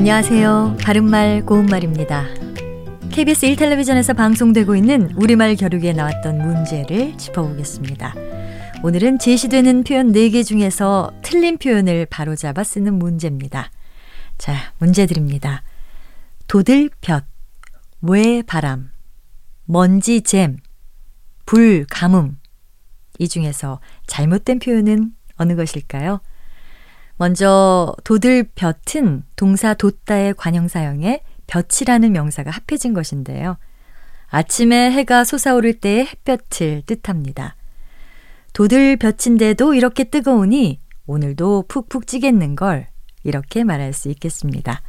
안녕하세요. 바른말 고운말입니다. KBS 1텔레비전에서 방송되고 있는 우리말 겨루기에 나왔던 문제를 짚어보겠습니다. 오늘은 제시되는 표현 4개 중에서 틀린 표현을 바로잡아 쓰는 문제입니다. 자, 문제 드립니다. 도들볕, 외바람, 먼지잼, 불가뭄. 이 중에서 잘못된 표현은 어느 것일까요? 먼저 도들볕은 동사 돋다의 관형사형에 볕이라는 명사가 합해진 것인데요. 아침에 해가 솟아오를 때의 햇볕을 뜻합니다. 도들볕인데도 이렇게 뜨거우니 오늘도 푹푹 찌겠는 걸 이렇게 말할 수 있겠습니다.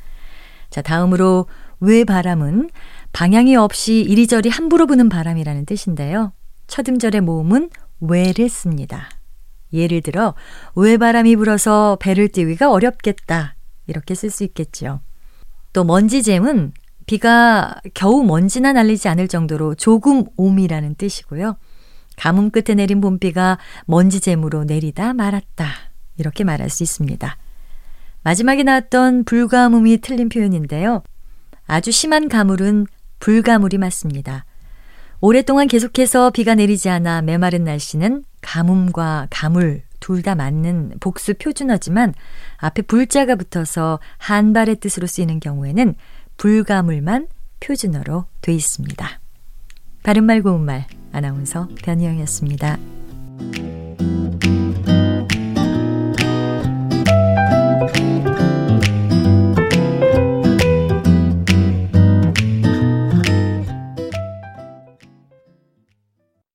자, 다음으로 외바람은 방향이 없이 이리저리 함부로 부는 바람이라는 뜻인데요. 첫 음절의 모음은 외를 씁니다. 예를 들어 외바람이 불어서 배를 띄우기가 어렵겠다 이렇게 쓸 수 있겠죠. 또 먼지잼은 비가 겨우 먼지나 날리지 않을 정도로 조금 옴이라는 뜻이고요. 가뭄 끝에 내린 봄비가 먼지잼으로 내리다 말았다 이렇게 말할 수 있습니다. 마지막에 나왔던 불가뭄이 틀린 표현인데요. 아주 심한 가물은 불가물이 맞습니다. 오랫동안 계속해서 비가 내리지 않아 메마른 날씨는 가뭄과 가물 둘 다 맞는 복수 표준어지만 앞에 불자가 붙어서 한발의 뜻으로 쓰이는 경우에는 불가물만 표준어로 돼 있습니다. 바른말 고운말 아나운서 변희영이었습니다.